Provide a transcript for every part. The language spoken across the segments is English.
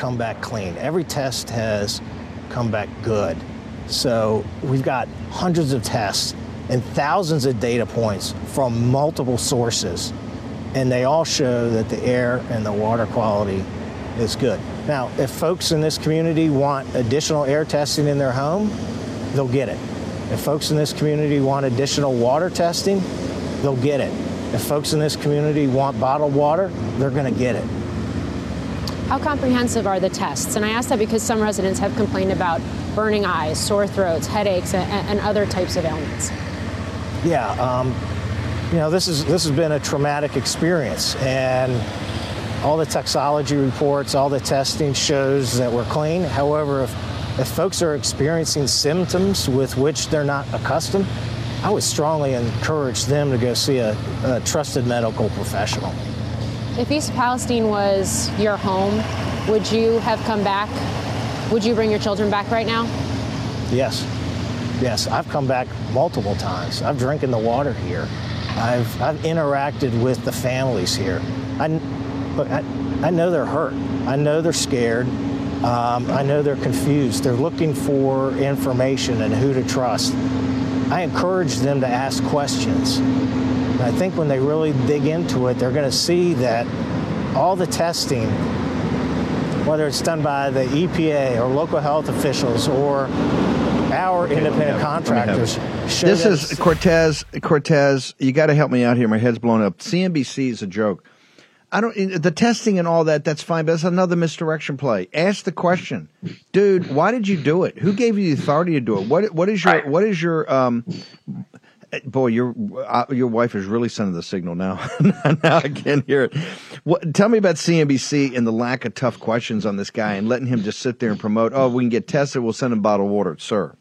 come back clean. Every test has come back good. So we've got hundreds of tests and thousands of data points from multiple sources, and they all show that the air and the water quality is good. Now, if folks in this community want additional air testing in their home, they'll get it. If folks in this community want additional water testing, they'll get it. If folks in this community want bottled water, they're going to get it. How comprehensive are the tests? And I ask that because some residents have complained about burning eyes, sore throats, headaches, and, and other types of ailments. Yeah, um, you know, this is this has been a traumatic experience, and all the toxology reports, all the testing shows that we're clean. However, if, if folks are experiencing symptoms with which they're not accustomed, I would strongly encourage them to go see a, a trusted medical professional. If East Palestine was your home, would you have come back? Would you bring your children back right now? Yes. Yes, I've come back multiple times. I've drinking the water here. I've, I've interacted with the families here. I, look, I, I know they're hurt. I know they're scared. Um, I know they're confused. They're looking for information and who to trust. I encourage them to ask questions. And I think when they really dig into it, they're going to see that all the testing, whether it's done by the EPA or local health officials or our independent contractors, this is Cortes. Cortes, you got to help me out here. My head's blown up. CNBC is a joke. I don't the testing and all that. That's fine, but that's another misdirection play. Ask the question, dude. Why did you do it? Who gave you the authority to do it? What What is your What is your um? Boy, your uh, your wife is really sending the signal now. now I can't hear it. What, tell me about CNBC and the lack of tough questions on this guy and letting him just sit there and promote. Oh, we can get tested. We'll send him bottled water, sir.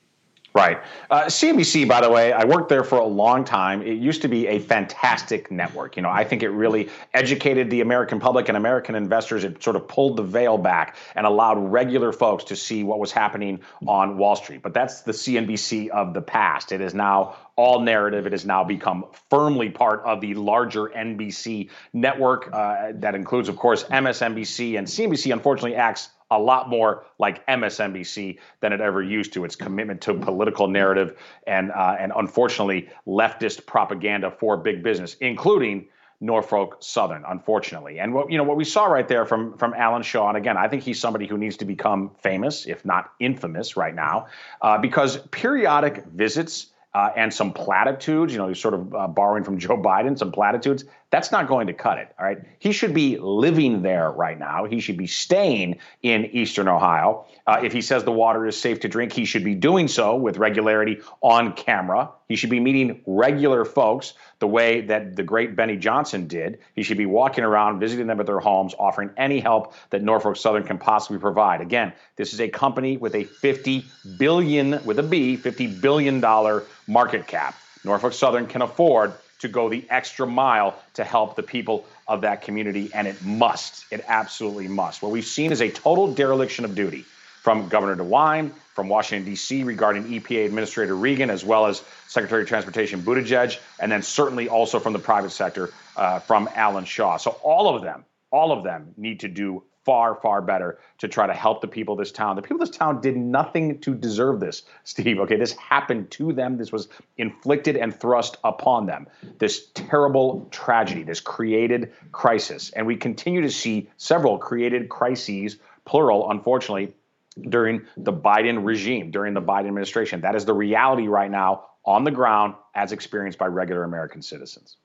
Right. Uh, CNBC, by the way, I worked there for a long time. It used to be a fantastic network. You know, I think it really educated the American public and American investors. It sort of pulled the veil back and allowed regular folks to see what was happening on Wall Street. But that's the CNBC of the past. It is now all narrative. It has now become firmly part of the larger NBC network uh, that includes, of course, MSNBC and CNBC. Unfortunately, acts a lot more like MSNBC than it ever used to. Its commitment to political narrative and uh, and unfortunately leftist propaganda for big business, including Norfolk Southern, unfortunately. And what you know what we saw right there from from Alan Shaw, and again, I think he's somebody who needs to become famous, if not infamous, right now, uh, because periodic visits uh, and some platitudes, you know, he's sort of uh, borrowing from Joe Biden, some platitudes, that's not going to cut it. All right. He should be living there right now. He should be staying in Eastern Ohio. Uh, if he says the water is safe to drink, he should be doing so with regularity on camera. He should be meeting regular folks the way that the great Benny Johnson did. He should be walking around, visiting them at their homes, offering any help that Norfolk Southern can possibly provide. Again, this is a company with a 50 billion with a B, 50 billion dollar market cap. Norfolk Southern can afford to go the extra mile to help the people of that community, and it must. It absolutely must. What we've seen is a total dereliction of duty from Governor DeWine, from Washington, D.C., regarding EPA Administrator Regan, as well as Secretary of Transportation Buttigieg, and then certainly also from the private sector uh, from Alan Shaw. So all of them, all of them need to do far, far better to try to help the people of this town. The people of this town did nothing to deserve this, Steve. Okay, this happened to them. This was inflicted and thrust upon them. This terrible tragedy, this created crisis. And we continue to see several created crises, plural, unfortunately, during the Biden regime, during the Biden administration. That is the reality right now on the ground as experienced by regular American citizens.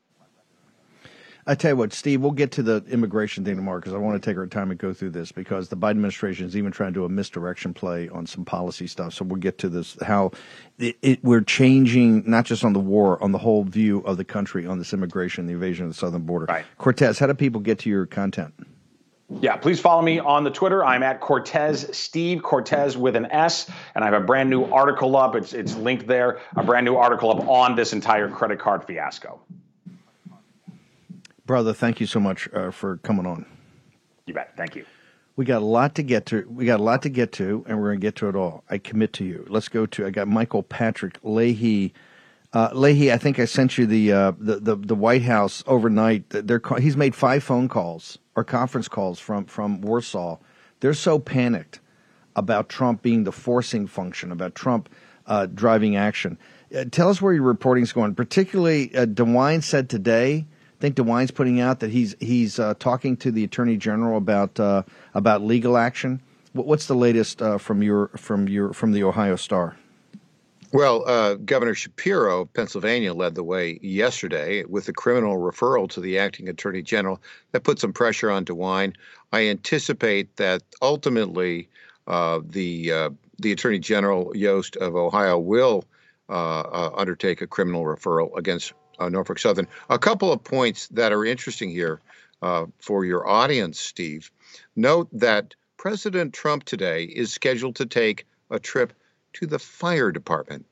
I tell you what, Steve, we'll get to the immigration thing tomorrow because I want to take our time and go through this because the Biden administration is even trying to do a misdirection play on some policy stuff. So we'll get to this how it, it, we're changing not just on the war, on the whole view of the country on this immigration, the invasion of the southern border. Right. Cortes, how do people get to your content? Yeah, please follow me on the Twitter. I'm at Cortes Steve Cortes with an S, and I have a brand new article up. It's it's linked there. A brand new article up on this entire credit card fiasco. Brother, thank you so much uh, for coming on. You bet. Thank you. We got a lot to get to. We got a lot to get to, and we're going to get to it all. I commit to you. Let's go to. I got Michael Patrick Leahy. Uh, Leahy, I think I sent you the, uh, the, the the White House overnight. They're, he's made five phone calls or conference calls from from Warsaw They're so panicked about Trump being the forcing function, about Trump uh, driving action. Uh, tell us where your reporting is going. Particularly, uh, DeWine said today. I think DeWine's putting out that he's he's uh, talking to the Attorney General about uh, about legal action. What's the latest uh, from your from your from the Ohio Star? Well, uh, Governor Shapiro of Pennsylvania led the way yesterday with a criminal referral to the acting attorney general that put some pressure on DeWine. I anticipate that ultimately uh, the uh, the attorney general Yost of Ohio will undertake a criminal referral against uh, Norfolk Southern. A couple of points that are interesting here for your audience, Steve. Note that President Trump today is scheduled to take a trip to the fire department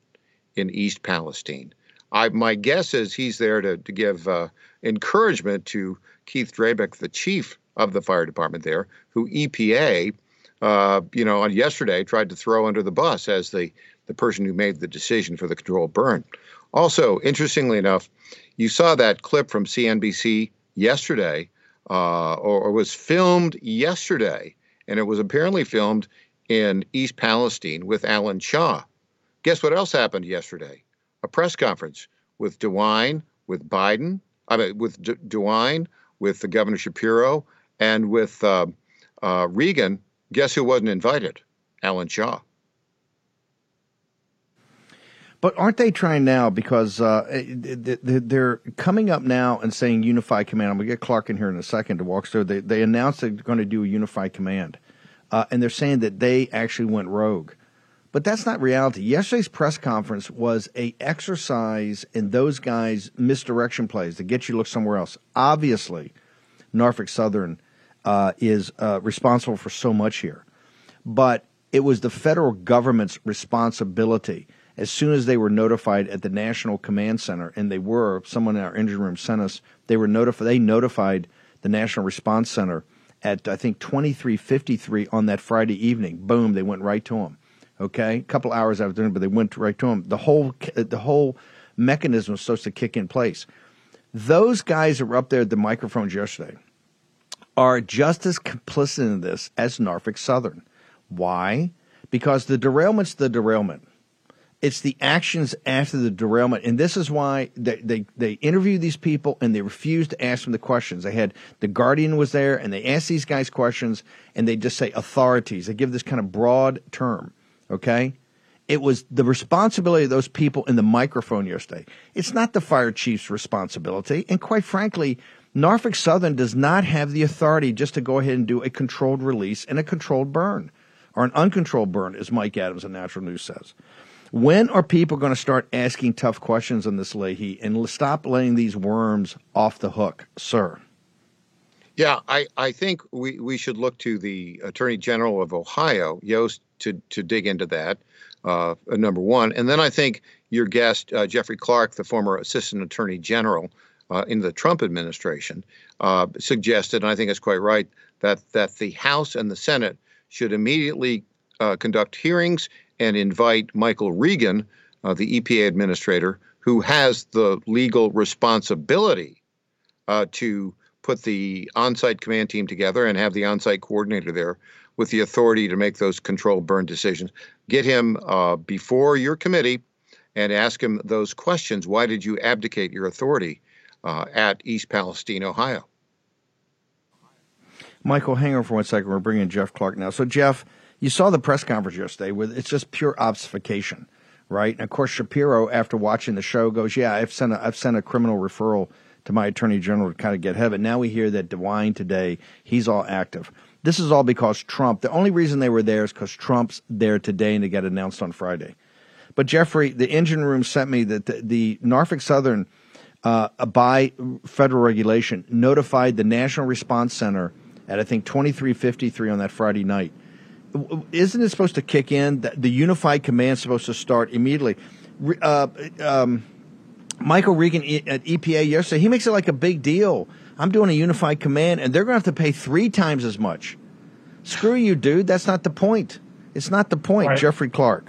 in East Palestine. I, my guess is he's there to, to give uh, encouragement to Keith Drabick, the chief of the fire department there, who EPA, uh, you know, on yesterday tried to throw under the bus as the, the person who made the decision for the controlled burn. Also, interestingly enough, you saw that clip from CNBC yesterday, uh, or, or was filmed yesterday, and it was apparently filmed in East Palestine with Alan Shaw. Guess what else happened yesterday? A press conference with DeWine, with Biden, I mean, with D- DeWine, with the Governor Shapiro, and with uh, uh, Regan. Guess who wasn't invited? Alan Shaw. But aren't they trying now because uh, they're coming up now and saying unified command? I'm going to get Clark in here in a second to walk through. They, they announced they're going to do a unified command uh, and they're saying that they actually went rogue. But that's not reality. Yesterday's press conference was a exercise in those guys' misdirection plays to get you to look somewhere else. Obviously, Norfolk Southern uh, is uh, responsible for so much here, but it was the federal government's responsibility. As soon as they were notified at the National Command Center, and they were, someone in our engine room sent us, they were notified. They notified the National Response Center at I think 23:53 on that Friday evening. Boom, they went right to him. Okay, a couple hours after, but they went right to him. The whole the whole mechanism supposed to kick in place. Those guys that were up there at the microphones yesterday are just as complicit in this as Norfolk Southern. Why? Because the derailment's the derailment. It's the actions after the derailment, and this is why they, they they interview these people and they refuse to ask them the questions. They had the Guardian was there, and they asked these guys questions, and they just say authorities. They give this kind of broad term. Okay, it was the responsibility of those people in the microphone yesterday. It's not the fire chief's responsibility, and quite frankly, Norfolk Southern does not have the authority just to go ahead and do a controlled release and a controlled burn, or an uncontrolled burn, as Mike Adams of Natural News says. When are people going to start asking tough questions on this, Leahy, and stop letting these worms off the hook, sir? Yeah, I, I think we, we should look to the Attorney General of Ohio, Yost, to, to dig into that, uh, number one. And then I think your guest, uh, Jeffrey Clark, the former Assistant Attorney General uh, in the Trump administration, uh, suggested, and I think it's quite right, that, that the House and the Senate should immediately uh, conduct hearings and invite Michael Regan, uh, the EPA administrator, who has the legal responsibility uh, to put the on site command team together and have the on site coordinator there with the authority to make those control burn decisions. Get him uh, before your committee and ask him those questions. Why did you abdicate your authority uh, at East Palestine, Ohio? Michael, hang on for one second. We're bringing Jeff Clark now. So, Jeff, you saw the press conference yesterday with it's just pure obfuscation, right? And of course, Shapiro, after watching the show, goes, "Yeah, I've sent a, I've sent a criminal referral to my attorney general to kind of get heaven." Now we hear that DeWine today, he's all active. This is all because Trump. The only reason they were there is because Trump's there today and to get announced on Friday. But Jeffrey, the engine room sent me that the, the Norfolk Southern, uh, by federal regulation, notified the National Response Center at I think twenty three fifty three on that Friday night isn't it supposed to kick in? The unified command is supposed to start immediately. Uh, um, Michael Regan at EPA yesterday, he makes it like a big deal. I'm doing a unified command, and they're going to have to pay three times as much. Screw you, dude. That's not the point. It's not the point. Right. Jeffrey Clark.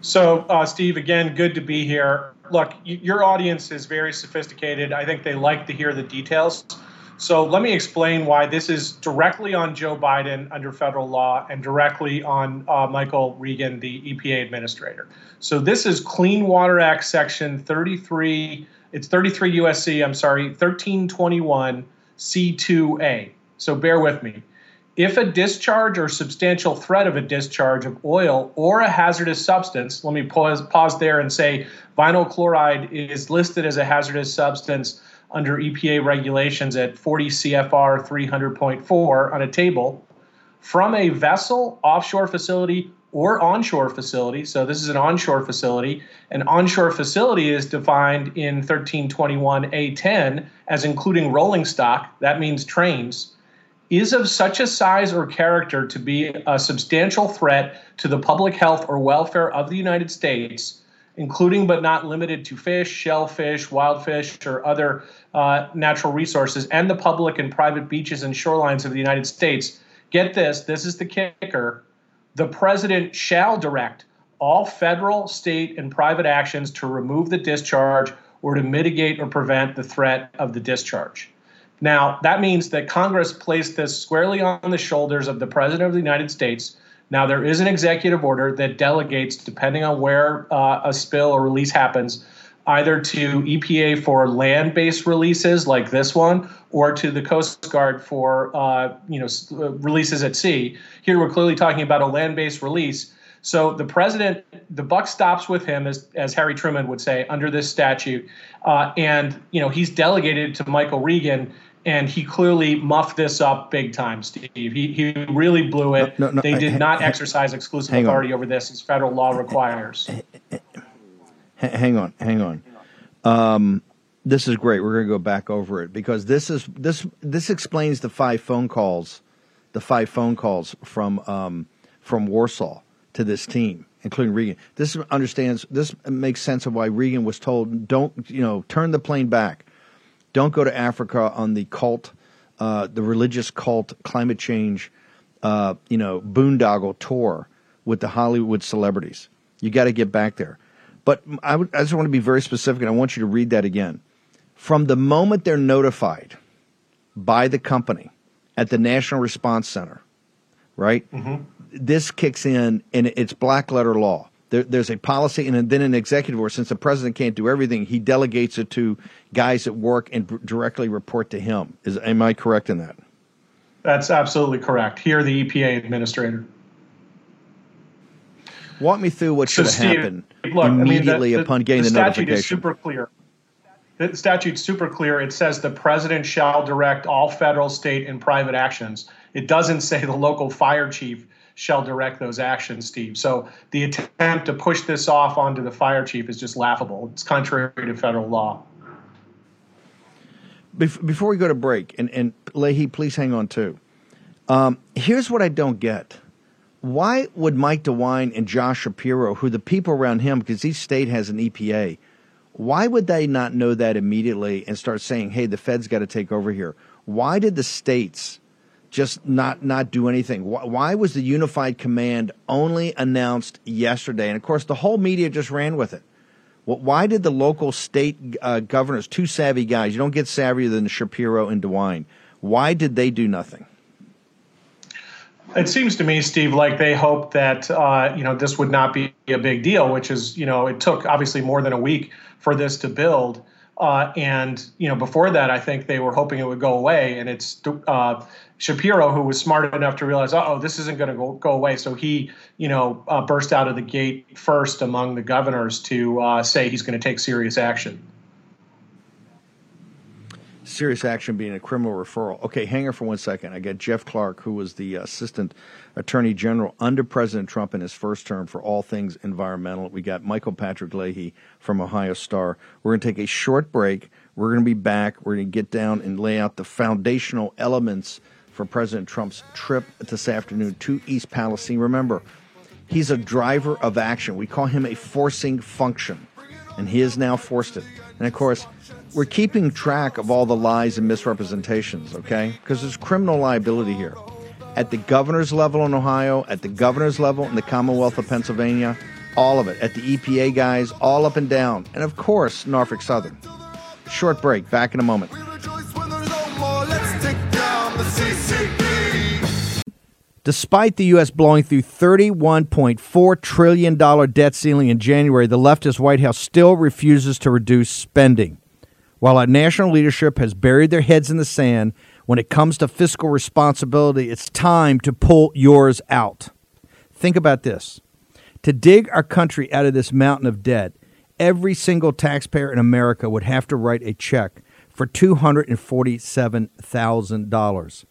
So, uh, Steve, again, good to be here. Look, y- your audience is very sophisticated. I think they like to hear the details. So let me explain why this is directly on Joe Biden under federal law and directly on uh, Michael Regan, the EPA administrator. So this is Clean Water Act Section 33. It's 33 USC. I'm sorry, 1321 C2A. So bear with me. If a discharge or substantial threat of a discharge of oil or a hazardous substance, let me pause, pause there and say vinyl chloride is listed as a hazardous substance under EPA regulations at 40 CFR 300.4 on a table from a vessel, offshore facility, or onshore facility. So this is an onshore facility. An onshore facility is defined in 1321A10 as including rolling stock. That means trains is of such a size or character to be a substantial threat to the public health or welfare of the United States, including but not limited to fish, shellfish, wild fish, or other uh, natural resources, and the public and private beaches and shorelines of the United States. Get this this is the kicker. The president shall direct all federal, state, and private actions to remove the discharge or to mitigate or prevent the threat of the discharge. Now, that means that Congress placed this squarely on the shoulders of the President of the United States. Now, there is an executive order that delegates, depending on where uh, a spill or release happens, either to EPA for land-based releases like this one, or to the Coast Guard for uh, you know uh, releases at sea. Here, we're clearly talking about a land-based release. So the president, the buck stops with him, as as Harry Truman would say, under this statute, uh, and you know he's delegated to Michael Regan and he clearly muffed this up big time, Steve. He, he really blew it. No, no, no, they did not exercise exclusive authority on. over this as federal law requires. Hang on, hang on. Um, this is great. We're going to go back over it because this is this this explains the five phone calls, the five phone calls from um, from Warsaw to this team, including Regan. This understands. This makes sense of why Regan was told, "Don't you know, turn the plane back." Don't go to Africa on the cult, uh, the religious cult climate change, uh, you know, boondoggle tour with the Hollywood celebrities. You got to get back there. But I, I just want to be very specific, and I want you to read that again. From the moment they're notified by the company at the National Response Center, right? Mm-hmm. This kicks in, and it's black letter law. There, there's a policy and then an executive order. Since the president can't do everything, he delegates it to guys at work and b- directly report to him. Is am I correct in that? That's absolutely correct. Here, the EPA administrator. Walk me through what should have happened look, immediately I mean, the, upon getting the, the, the statute notification. is super clear. The statute's super clear. It says the president shall direct all federal, state, and private actions. It doesn't say the local fire chief shall direct those actions, Steve. So the attempt to push this off onto the fire chief is just laughable. It's contrary to federal law. Before we go to break, and, and Leahy, please hang on too. Um, here's what I don't get. Why would Mike DeWine and Josh Shapiro, who the people around him, because each state has an EPA, why would they not know that immediately and start saying, hey, the Fed's got to take over here? Why did the states just not not do anything? Why, why was the unified command only announced yesterday? And of course, the whole media just ran with it. Well, why did the local state uh, governors, two savvy guys, you don't get savvier than Shapiro and DeWine, why did they do nothing? It seems to me, Steve, like they hoped that uh, you know this would not be a big deal, which is you know it took obviously more than a week for this to build. Uh, and you know, before that, I think they were hoping it would go away. And it's uh, Shapiro who was smart enough to realize, oh, this isn't going to go, away. So he, you know, uh, burst out of the gate first among the governors to uh, say he's going to take serious action. Serious action being a criminal referral. Okay, hang on for one second. I got Jeff Clark, who was the assistant attorney general under President Trump in his first term for all things environmental. We got Michael Patrick Leahy from Ohio Star. We're going to take a short break. We're going to be back. We're going to get down and lay out the foundational elements for President Trump's trip this afternoon to East Palestine. Remember, he's a driver of action. We call him a forcing function, and he has now forced it. And of course, we're keeping track of all the lies and misrepresentations, okay? Because there's criminal liability here. At the governor's level in Ohio, at the governor's level in the Commonwealth of Pennsylvania, all of it. At the EPA guys, all up and down. And of course, Norfolk Southern. Short break, back in a moment. Despite the U.S. blowing through $31.4 trillion debt ceiling in January, the leftist White House still refuses to reduce spending. While our national leadership has buried their heads in the sand when it comes to fiscal responsibility, it's time to pull yours out. Think about this. To dig our country out of this mountain of debt, every single taxpayer in America would have to write a check for $247,000.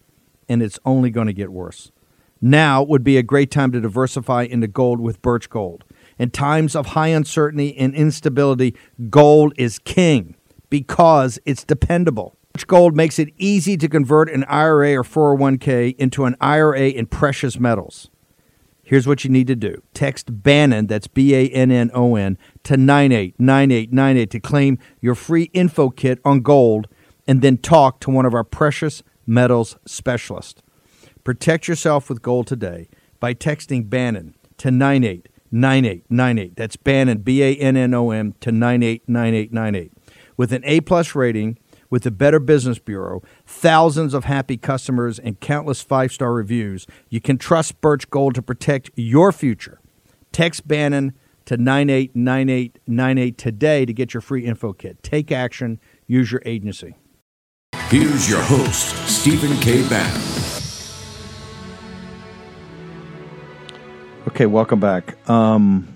And it's only going to get worse. Now would be a great time to diversify into gold with Birch Gold. In times of high uncertainty and instability, gold is king because it's dependable. Birch Gold makes it easy to convert an IRA or 401k into an IRA in precious metals. Here's what you need to do text Bannon, that's B A N N O N, to 989898 to claim your free info kit on gold and then talk to one of our precious metals specialists. Protect yourself with gold today by texting Bannon to 989898. That's Bannon, B A N N O M, to 989898. With an A plus rating, with the Better Business Bureau, thousands of happy customers, and countless five star reviews, you can trust Birch Gold to protect your future. Text Bannon to 989898 today to get your free info kit. Take action, use your agency. Here's your host, Stephen K. Bannon. Okay, welcome back. Um,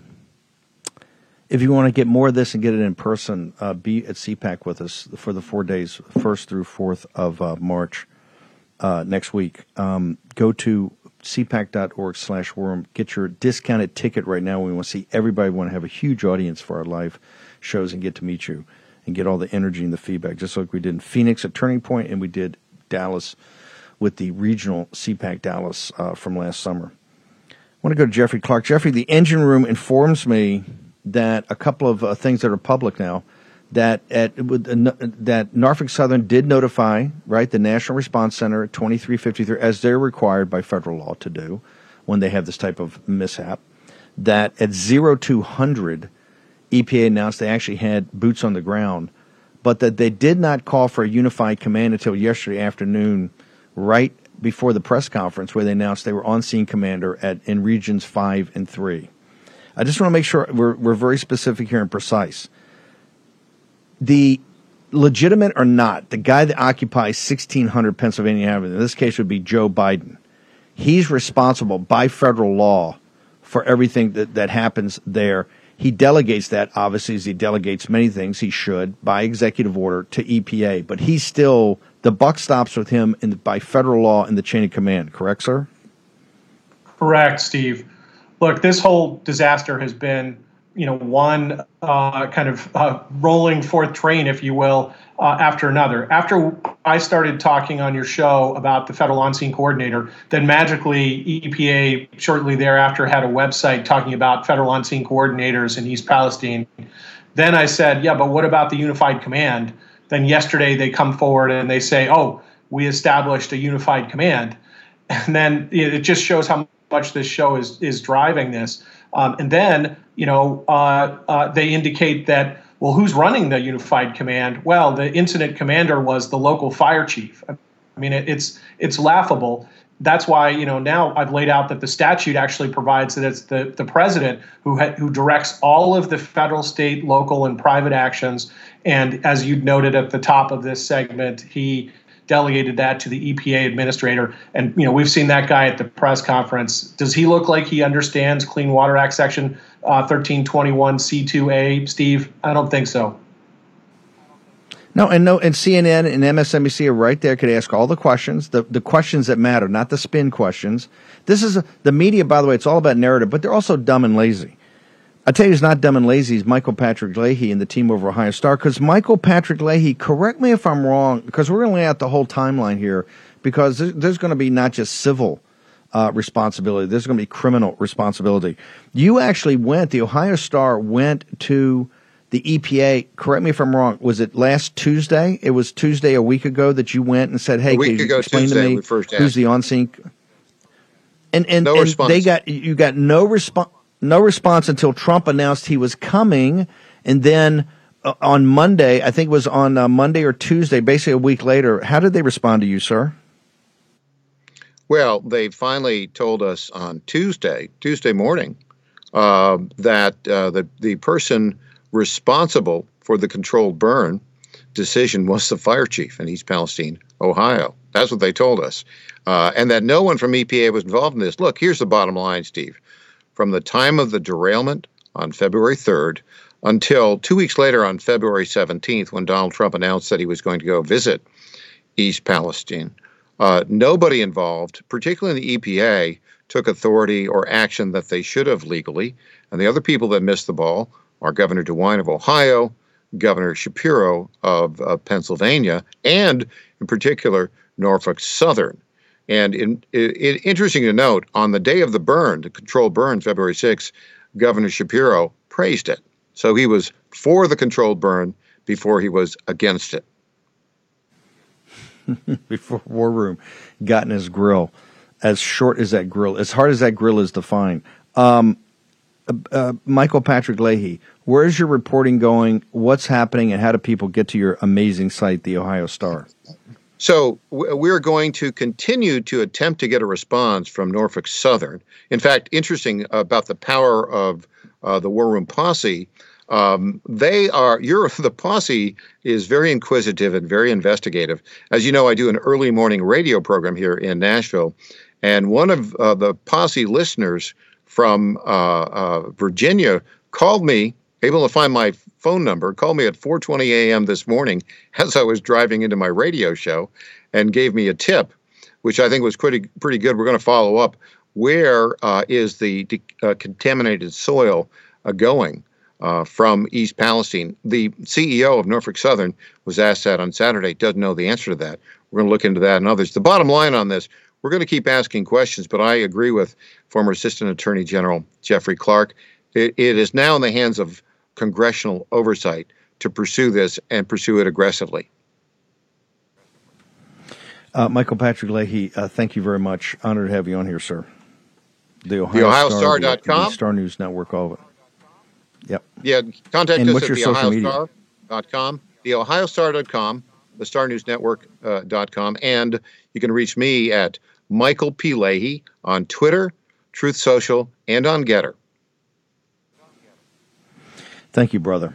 if you want to get more of this and get it in person, uh, be at CPAC with us for the four days, 1st through 4th of uh, March uh, next week. Um, go to cpac.org slash worm. Get your discounted ticket right now. We want to see everybody. We want to have a huge audience for our live shows and get to meet you and get all the energy and the feedback, just like we did in Phoenix at Turning Point and we did Dallas with the regional CPAC Dallas uh, from last summer. I want to go to Jeffrey Clark. Jeffrey, the engine room informs me that a couple of uh, things that are public now that at uh, that Norfolk Southern did notify right the National Response Center at 2353 as they're required by federal law to do when they have this type of mishap that at 0200 EPA announced they actually had boots on the ground but that they did not call for a unified command until yesterday afternoon right before the press conference where they announced they were on scene commander at in regions 5 and 3 I just want to make sure we're, we're very specific here and precise. The legitimate or not, the guy that occupies 1600 Pennsylvania Avenue, in this case would be Joe Biden. He's responsible by federal law for everything that, that happens there. He delegates that, obviously, as he delegates many things he should by executive order to EPA, but he's still, the buck stops with him in, by federal law in the chain of command, correct, sir? Correct, Steve look, this whole disaster has been, you know, one uh, kind of uh, rolling forth train, if you will, uh, after another. After I started talking on your show about the federal on-scene coordinator, then magically EPA shortly thereafter had a website talking about federal on-scene coordinators in East Palestine. Then I said, yeah, but what about the unified command? Then yesterday they come forward and they say, oh, we established a unified command. And then it just shows how much this show is is driving this. Um, and then, you know, uh, uh, they indicate that well, who's running the unified command? Well, the incident commander was the local fire chief. I mean, it, it's it's laughable. That's why you know now I've laid out that the statute actually provides that it's the the president who ha- who directs all of the federal, state, local, and private actions. And as you noted at the top of this segment, he delegated that to the EPA administrator. And you know, we've seen that guy at the press conference. Does he look like he understands Clean Water Act Section uh, 1321 C2A, Steve? I don't think so. No, and no, and CNN and MSNBC are right there. Could ask all the questions, the the questions that matter, not the spin questions. This is a, the media, by the way. It's all about narrative, but they're also dumb and lazy. I tell you, he's not dumb and lazy. He's Michael Patrick Leahy and the team over Ohio Star. Because Michael Patrick Leahy, correct me if I'm wrong, because we're going to lay out the whole timeline here. Because there's going to be not just civil uh, responsibility, there's going to be criminal responsibility. You actually went. The Ohio Star went to the EPA. Correct me if I'm wrong. Was it last Tuesday? It was Tuesday a week ago that you went and said, "Hey, can you explain Tuesday, to me who's the on scene?" And and, no and they got you got no response no response until Trump announced he was coming, and then uh, on Monday, I think it was on uh, Monday or Tuesday, basically a week later. How did they respond to you, sir? Well, they finally told us on Tuesday, Tuesday morning, uh, that uh, the the person responsible for the controlled burn decision was the fire chief in East Palestine, Ohio. That's what they told us, uh, and that no one from EPA was involved in this. Look, here's the bottom line, Steve. From the time of the derailment on February 3rd until two weeks later on February 17th, when Donald Trump announced that he was going to go visit East Palestine, uh, nobody involved, particularly the EPA, took authority or action that they should have legally. And the other people that missed the ball are Governor DeWine of Ohio, Governor Shapiro of, of Pennsylvania, and in particular, Norfolk Southern. And in, it, interesting to note, on the day of the burn, the controlled burn, February 6, Governor Shapiro praised it. So he was for the controlled burn before he was against it. before War Room got in his grill. As short as that grill, as hard as that grill is to find. Um, uh, uh, Michael Patrick Leahy, where is your reporting going? What's happening, and how do people get to your amazing site, the Ohio Star? So we're going to continue to attempt to get a response from Norfolk Southern. In fact, interesting about the power of uh, the War Room Posse. Um, they are your the posse is very inquisitive and very investigative. As you know, I do an early morning radio program here in Nashville, and one of uh, the posse listeners from uh, uh Virginia called me, able to find my phone number, called me at 4:20 a.m. this morning as I was driving into my radio show, and gave me a tip, which I think was pretty pretty good. We're going to follow up. Where uh, is the de- uh, contaminated soil going? uh, from East Palestine. The CEO of Norfolk Southern was asked that on Saturday, doesn't know the answer to that. We're going to look into that and others. The bottom line on this, we're going to keep asking questions, but I agree with former Assistant Attorney General Jeffrey Clark. it, it is now in the hands of congressional oversight to pursue this and pursue it aggressively. Uh, Michael Patrick Leahy, uh, thank you very much. Honored to have you on here, sir. The Ohio, the Ohio Star, Star. The, the Star News Network, all of it. Yep. Yeah, contact and us at theohiostar.com, theohiostar.com, the Ohio Star dot com, the Star News Network.com, uh, and you can reach me at Michael P. Leahy on Twitter, Truth Social, and on GETTR. Thank you, brother.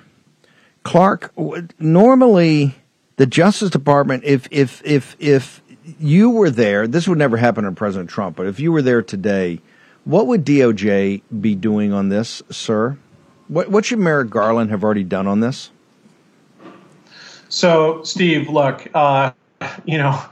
Clark, normally the Justice Department, if if if if you were there, this would never happen to President Trump, but if you were there today, what would DOJ be doing on this, sir? What, what should Merrick Garland have already done on this? So, Steve, look, uh, you know,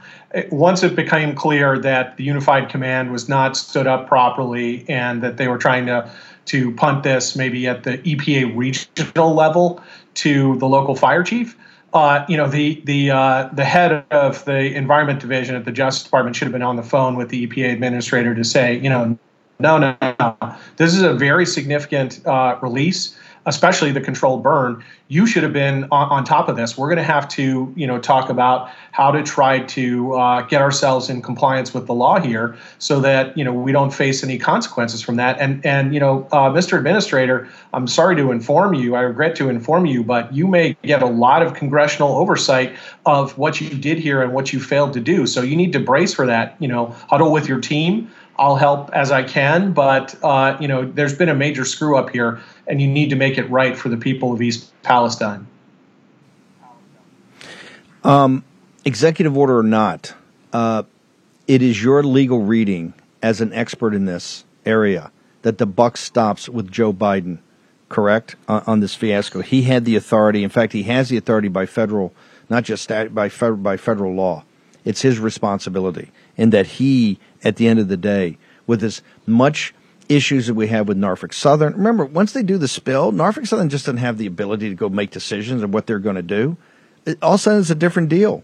once it became clear that the unified command was not stood up properly and that they were trying to to punt this maybe at the EPA regional level to the local fire chief, uh, you know, the the uh, the head of the Environment Division at the Justice Department should have been on the phone with the EPA administrator to say, you know, no, no, no. This is a very significant uh, release, especially the controlled burn. You should have been on, on top of this. We're going to have to, you know, talk about how to try to uh, get ourselves in compliance with the law here, so that you know we don't face any consequences from that. And and you know, uh, Mr. Administrator, I'm sorry to inform you. I regret to inform you, but you may get a lot of congressional oversight of what you did here and what you failed to do. So you need to brace for that. You know, huddle with your team I'll help as I can, but uh, you know, there's been a major screw up here, and you need to make it right for the people of East Palestine. Um, executive order or not, uh, it is your legal reading as an expert in this area that the buck stops with Joe Biden, correct? On this fiasco, he had the authority. In fact, he has the authority by federal, not just stat, by federal, by federal law. It's his responsibility, and that he at the end of the day with as much issues that we have with Norfolk Southern. Remember, once they do the spill, Norfolk Southern just doesn't have the ability to go make decisions of what they're going to do. It, all of a sudden, it's a different deal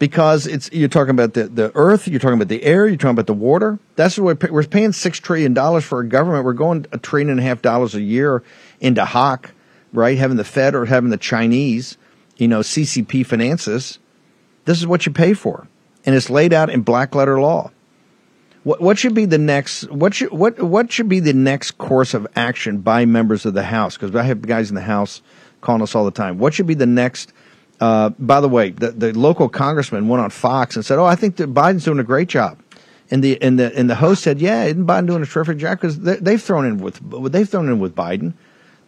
because it's you're talking about the, the earth, you're talking about the air, you're talking about the water. That's what we're paying six trillion dollars for a government. We're going a trillion and a half dollars a year into hawk, right? Having the Fed or having the Chinese, you know, CCP finances. This is what you pay for, and it's laid out in black letter law. What, what should be the next? What should what what should be the next course of action by members of the House? Because I have guys in the House calling us all the time. What should be the next? Uh, by the way, the, the local congressman went on Fox and said, "Oh, I think that Biden's doing a great job And the and the and the host said, "Yeah, isn't Biden doing a terrific job? Because they've thrown in with they've thrown in with Biden.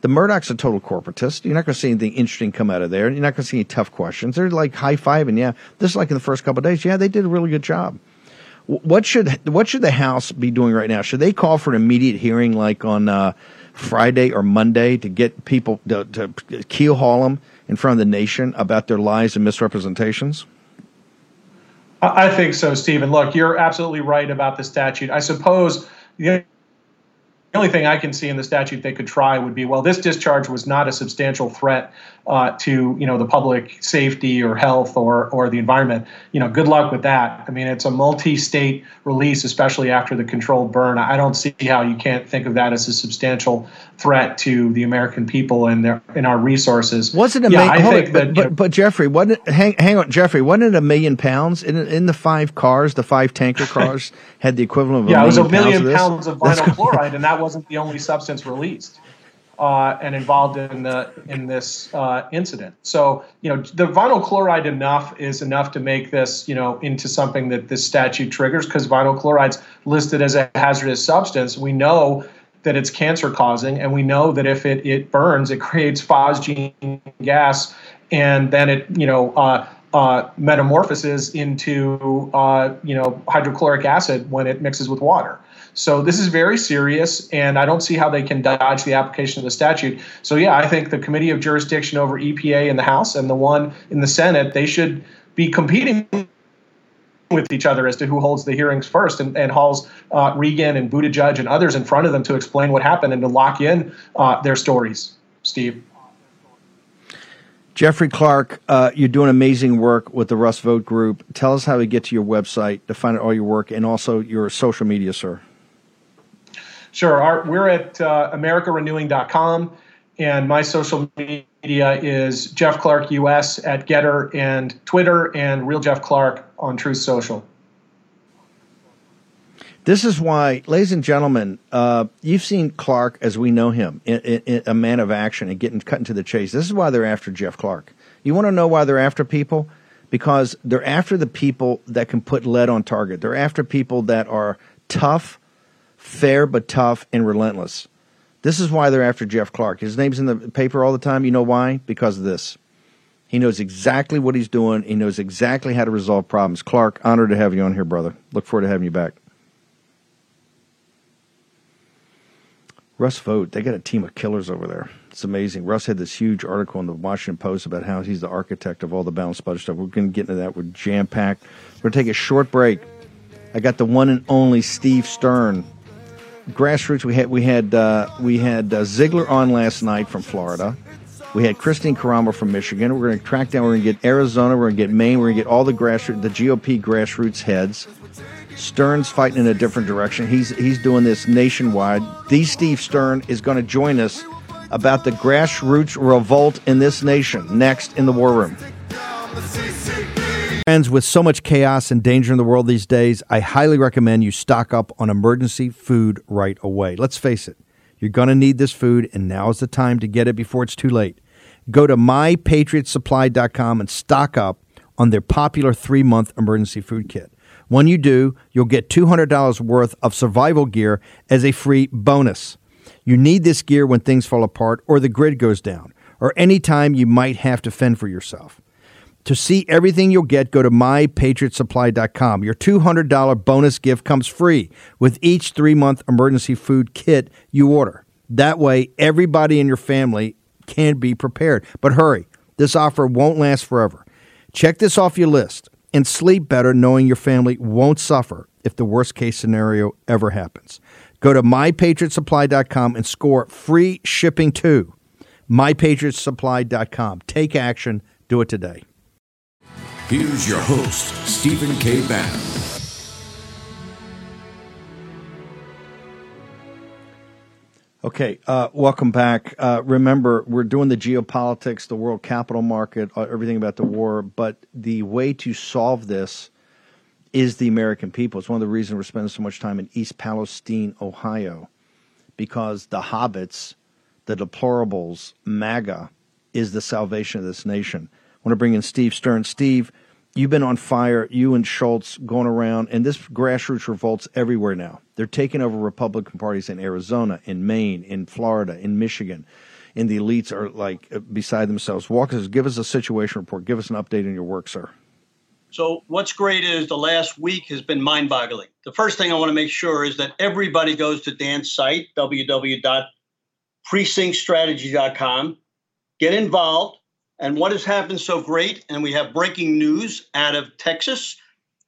The Murdoch's a total corporatist. You're not going to see anything interesting come out of there. You're not going to see any tough questions. They're like high fiving. Yeah, this is like in the first couple of days. Yeah, they did a really good job. What should what should the House be doing right now? Should they call for an immediate hearing, like on uh, Friday or Monday, to get people to, to them in front of the nation about their lies and misrepresentations? I think so, Stephen. Look, you're absolutely right about the statute. I suppose the only thing I can see in the statute they could try would be, well, this discharge was not a substantial threat uh, to, you know, the public safety or health or or the environment. You know, good luck with that. I mean, it's a multi-state release, especially after the controlled burn. I don't see how you can't think of that as a substantial threat to the American people and their and our resources. Was it a yeah, million? Hold but, but, but, Jeffrey, wasn't it, hang, hang on, Jeffrey, wasn't it a million pounds in in the five cars? The five tanker cars had the equivalent of yeah, it was a million pounds, pounds of vinyl chloride, and that wasn't the only substance released uh, and involved in the in this uh, incident. So you know the vinyl chloride enough is enough to make this you know into something that this statute triggers because vinyl chloride's listed as a hazardous substance. We know that it's cancer causing, and we know that if it, it burns, it creates phosgene gas, and then it you know uh, uh, metamorphoses into uh, you know hydrochloric acid when it mixes with water. So this is very serious, and I don't see how they can dodge the application of the statute. So yeah, I think the committee of jurisdiction over EPA in the House and the one in the Senate they should be competing with each other as to who holds the hearings first and, and hauls uh, Regan and Buttigieg and others in front of them to explain what happened and to lock in uh, their stories. Steve. Jeffrey Clark, uh, you're doing amazing work with the Russ Vought Group. Tell us how to get to your website to find out all your work and also your social media, sir. Sure. Our, we're at uh, AmericaRenewing.com, and my social media is Jeff Clark US at GETTR and Twitter, and Real Jeff Clark on Truth Social. This is why, ladies and gentlemen, uh, you've seen Clark as we know him, in, in, a man of action and getting cut into the chase. This is why they're after Jeff Clark. You want to know why they're after people? Because they're after the people that can put lead on target. They're after people that are tough, fair but tough, and relentless. This is why they're after Jeff Clark. His name's in the paper all the time. You know why? Because of this. He knows exactly what he's doing. He knows exactly how to resolve problems. Clark, honored to have you on here, brother. Look forward to having you back. Russ Vought, they got a team of killers over there. It's amazing. Russ had this huge article in the Washington Post about how he's the architect of all the balanced budget stuff. We're going to get into that. We're jam packed. We're going to take a short break. I got the one and only Steve Stern. Grassroots. We had we had uh, we had uh, Ziegler on last night from Florida. We had Christine Karamo from Michigan. We're going to track down. We're going to get Arizona. We're going to get Maine. We're going to get all the grassroots, the GOP grassroots heads. Stern's fighting in a different direction. He's he's doing this nationwide. The Steve Stern is going to join us about the grassroots revolt in this nation next in the War Room. Friends, with so much chaos and danger in the world these days, I highly recommend you stock up on emergency food right away. Let's face it, you're going to need this food, and now is the time to get it before it's too late. Go to mypatriotsupply.com and stock up on their popular three month emergency food kit. When you do, you'll get $200 worth of survival gear as a free bonus. You need this gear when things fall apart or the grid goes down, or anytime you might have to fend for yourself. To see everything you'll get, go to mypatriotsupply.com. Your $200 bonus gift comes free with each three month emergency food kit you order. That way, everybody in your family can be prepared. But hurry, this offer won't last forever. Check this off your list and sleep better knowing your family won't suffer if the worst case scenario ever happens. Go to mypatriotsupply.com and score free shipping too. mypatriotsupply.com. Take action. Do it today. Here's your host, Stephen K. Bannon. Okay, uh, welcome back. Uh, remember, we're doing the geopolitics, the world capital market, uh, everything about the war, but the way to solve this is the American people. It's one of the reasons we're spending so much time in East Palestine, Ohio, because the hobbits, the deplorables, MAGA, is the salvation of this nation. I want to bring in Steve Stern. Steve, You've been on fire, you and Schultz going around, and this grassroots revolt's everywhere now. They're taking over Republican parties in Arizona, in Maine, in Florida, in Michigan. And the elites are like uh, beside themselves. Walk us, give us a situation report. Give us an update on your work, sir. So, what's great is the last week has been mind boggling. The first thing I want to make sure is that everybody goes to Dan's site, www.precinctstrategy.com, get involved, and what has happened so great, and we have breaking news out of Texas.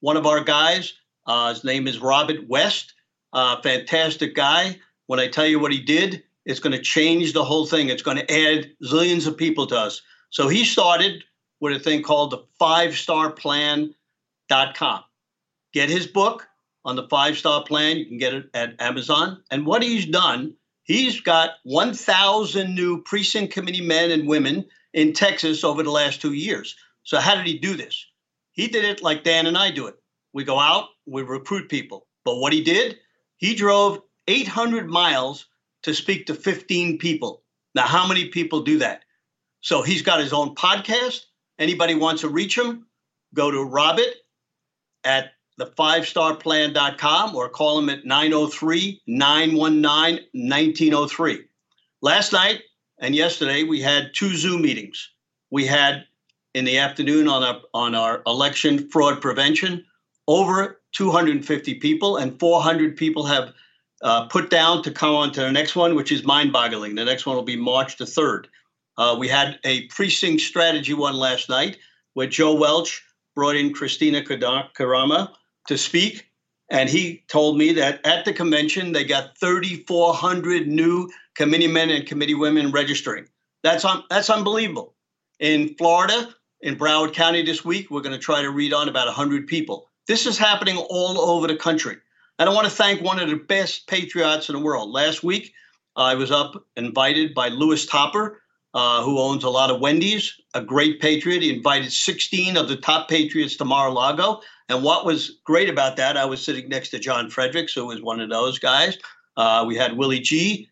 One of our guys, uh, his name is Robert West, uh, fantastic guy. When I tell you what he did, it's going to change the whole thing. It's going to add zillions of people to us. So he started with a thing called the five star plan.com. Get his book on the five star plan. You can get it at Amazon. And what he's done, he's got 1,000 new precinct committee men and women in Texas over the last two years. So, how did he do this? He did it like Dan and I do it. We go out, we recruit people. But what he did, he drove 800 miles to speak to 15 people. Now, how many people do that? So, he's got his own podcast. Anybody wants to reach him, go to Robert at the five star plan.com or call him at 903 919 1903. Last night, and yesterday we had two Zoom meetings. We had in the afternoon on our on our election fraud prevention over 250 people, and 400 people have uh, put down to come on to the next one, which is mind-boggling. The next one will be March the third. Uh, we had a precinct strategy one last night where Joe Welch brought in Kristina Karamo to speak. And he told me that at the convention, they got 3,400 new committee men and committee women registering. That's un- that's unbelievable. In Florida, in Broward County this week, we're going to try to read on about 100 people. This is happening all over the country. And I want to thank one of the best patriots in the world. Last week, I was up invited by Louis Topper, uh, who owns a lot of Wendy's, a great patriot. He invited 16 of the top patriots to Mar-a-Lago. And what was great about that, I was sitting next to John Fredericks, who was one of those guys. Uh, we had Willie G,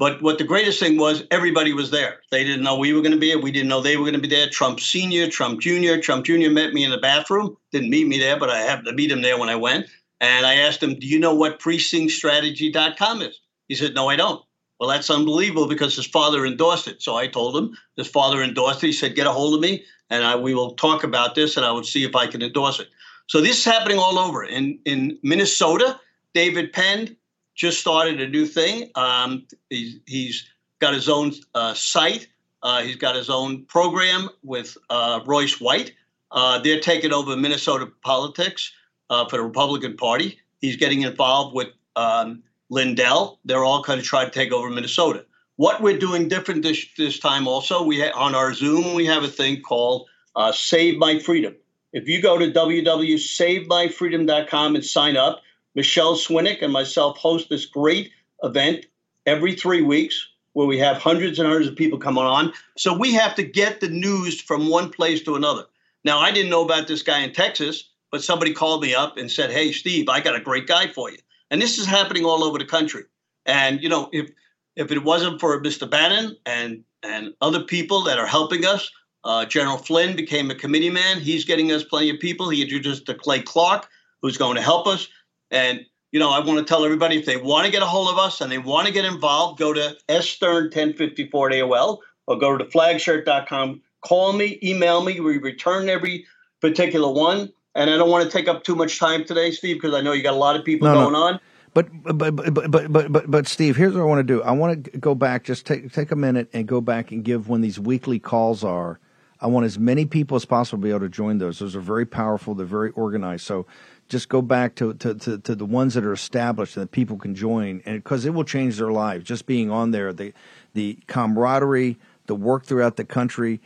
but what the greatest thing was, everybody was there. They didn't know we were going to be there. We didn't know they were going to be there. Trump Senior, Trump Junior. Trump Junior met me in the bathroom. Didn't meet me there, but I happened to meet him there when I went. And I asked him, Do you know what precinctstrategy.com is? He said, No, I don't. Well, that's unbelievable because his father endorsed it. So I told him his father endorsed it. He said, Get a hold of me and I, we will talk about this and I will see if I can endorse it. So this is happening all over. In, in Minnesota, David Penn just started a new thing. Um, he's, he's got his own uh, site. Uh, he's got his own program with uh, Royce White. Uh, they're taking over Minnesota politics uh, for the Republican Party. He's getting involved with um, Lindell. They're all kind of trying to take over Minnesota. What we're doing different this, this time also, we ha- on our Zoom, we have a thing called uh, Save My Freedom. If you go to www.savemyfreedom.com and sign up, Michelle Swinick and myself host this great event every three weeks where we have hundreds and hundreds of people coming on. So we have to get the news from one place to another. Now, I didn't know about this guy in Texas, but somebody called me up and said, Hey, Steve, I got a great guy for you. And this is happening all over the country. And, you know, if if it wasn't for Mr. Bannon and and other people that are helping us, uh, General Flynn became a committee man. He's getting us plenty of people. He introduced to Clay Clark, who's going to help us. And you know, I want to tell everybody if they want to get a hold of us and they want to get involved, go to sstern1054 at AOL or go to flagshirt.com. Call me, email me. We return every particular one. And I don't want to take up too much time today, Steve, because I know you got a lot of people no, going no. on. But but but but but but but Steve, here's what I want to do. I want to go back, just take take a minute and go back and give when these weekly calls are. I want as many people as possible to be able to join those. Those are very powerful. They're very organized. So just go back to, to, to, to, the ones that are established and that people can join and because it will change their lives. Just being on there the the camaraderie the work throughout the country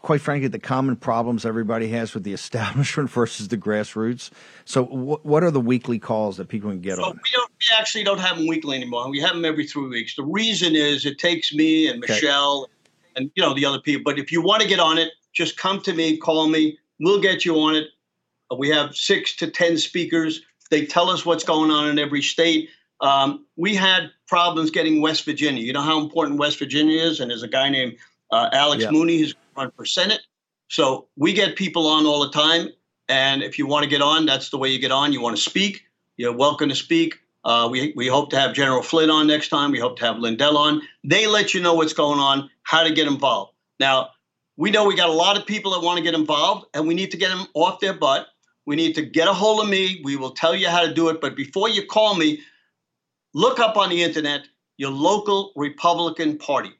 quite frankly the common problems everybody has with the establishment versus the grassroots. So what are the weekly calls that people can get so on? we, don't, we actually don't have them weekly anymore. We have them every three weeks. The reason is it takes me and michelle okay. and you know the other people. But if you want to get on it just come to me call me. We'll get you on it we have six to 10 speakers. They tell us what's going on in every state. Um, we had problems getting West Virginia. You know how important West Virginia is? And there's a guy named uh, Alex yeah. Mooney who's run for Senate. So we get people on all the time. And if you want to get on, that's the way you get on. You want to speak, you're welcome to speak. Uh, we, we hope to have General Flynn on next time. We hope to have Lindell on. They let you know what's going on, how to get involved. Now, we know we got a lot of people that want to get involved, and we need to get them off their butt. We need to get a hold of me. We will tell you how to do it. But before you call me, look up on the internet your local Republican Party.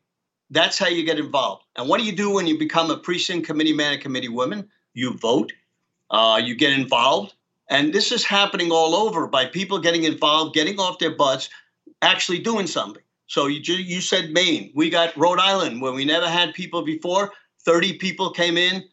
That's how you get involved. And what do you do when you become a precinct committee man and committee woman? You vote, uh, you get involved. And this is happening all over by people getting involved, getting off their butts, actually doing something. So you, you said Maine. We got Rhode Island where we never had people before. 30 people came in